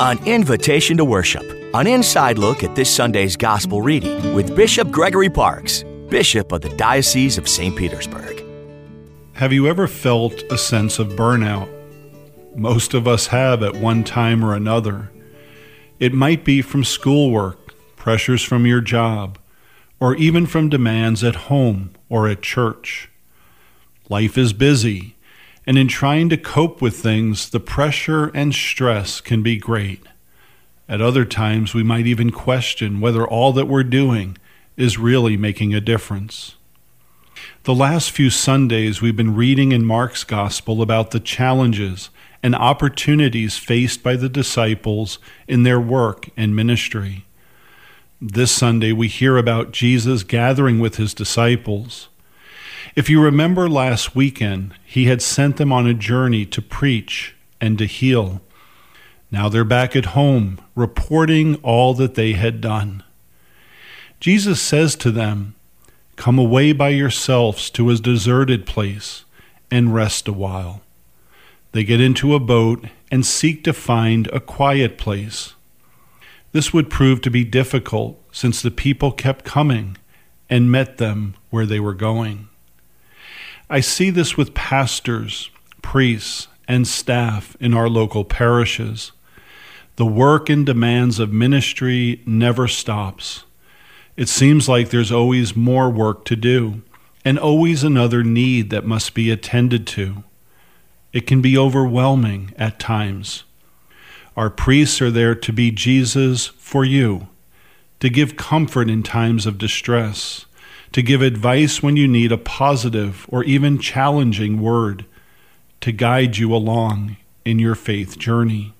An invitation to worship, an inside look at this Sunday's gospel reading with Bishop Gregory Parkes, Bishop of the Diocese of St. Petersburg. Have you ever felt a sense of burnout? Most of us have at one time or another. It might be from schoolwork, pressures from your job, or even from demands at home or at church. Life is busy, and in trying to cope with things, the pressure and stress can be great. At other times, we might even question whether all that we're doing is really making a difference. The last few Sundays, we've been reading in Mark's Gospel about the challenges and opportunities faced by the disciples in their work and ministry. This Sunday, we hear about Jesus gathering with his disciples. If you remember last weekend, he had sent them on a journey to preach and to heal. Now they're back at home, reporting all that they had done. Jesus says to them, Come away by yourselves to a deserted place and rest a while. They get into a boat and seek to find a quiet place. This would prove to be difficult since the people kept coming and met them where they were going. I see this with pastors, priests, and staff in our local parishes. The work and demands of ministry never stops. It seems like there's always more work to do and always another need that must be attended to. It can be overwhelming at times. Our priests are there to be Jesus for you, to give comfort in times of distress, to give advice when you need a positive or even challenging word, to guide you along in your faith journey.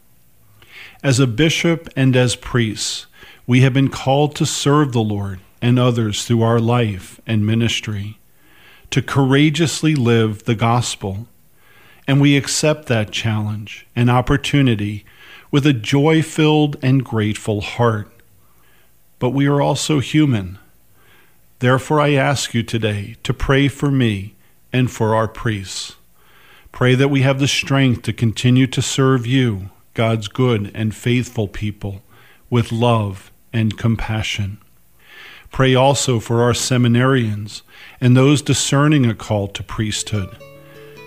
As a bishop and as priests, we have been called to serve the Lord and others through our life and ministry, to courageously live the gospel. And we accept that challenge and opportunity with a joy filled and grateful heart. But we are also human Therefore, I ask you today to pray for me and for our priests. Pray that we have the strength to continue to serve you, God's good and faithful people, with love and compassion. Pray also for our seminarians and those discerning a call to priesthood.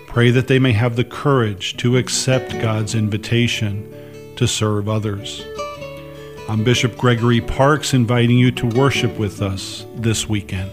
Pray that they may have the courage to accept God's invitation to serve others. I'm Bishop Gregory Parkes inviting you to worship with us this weekend.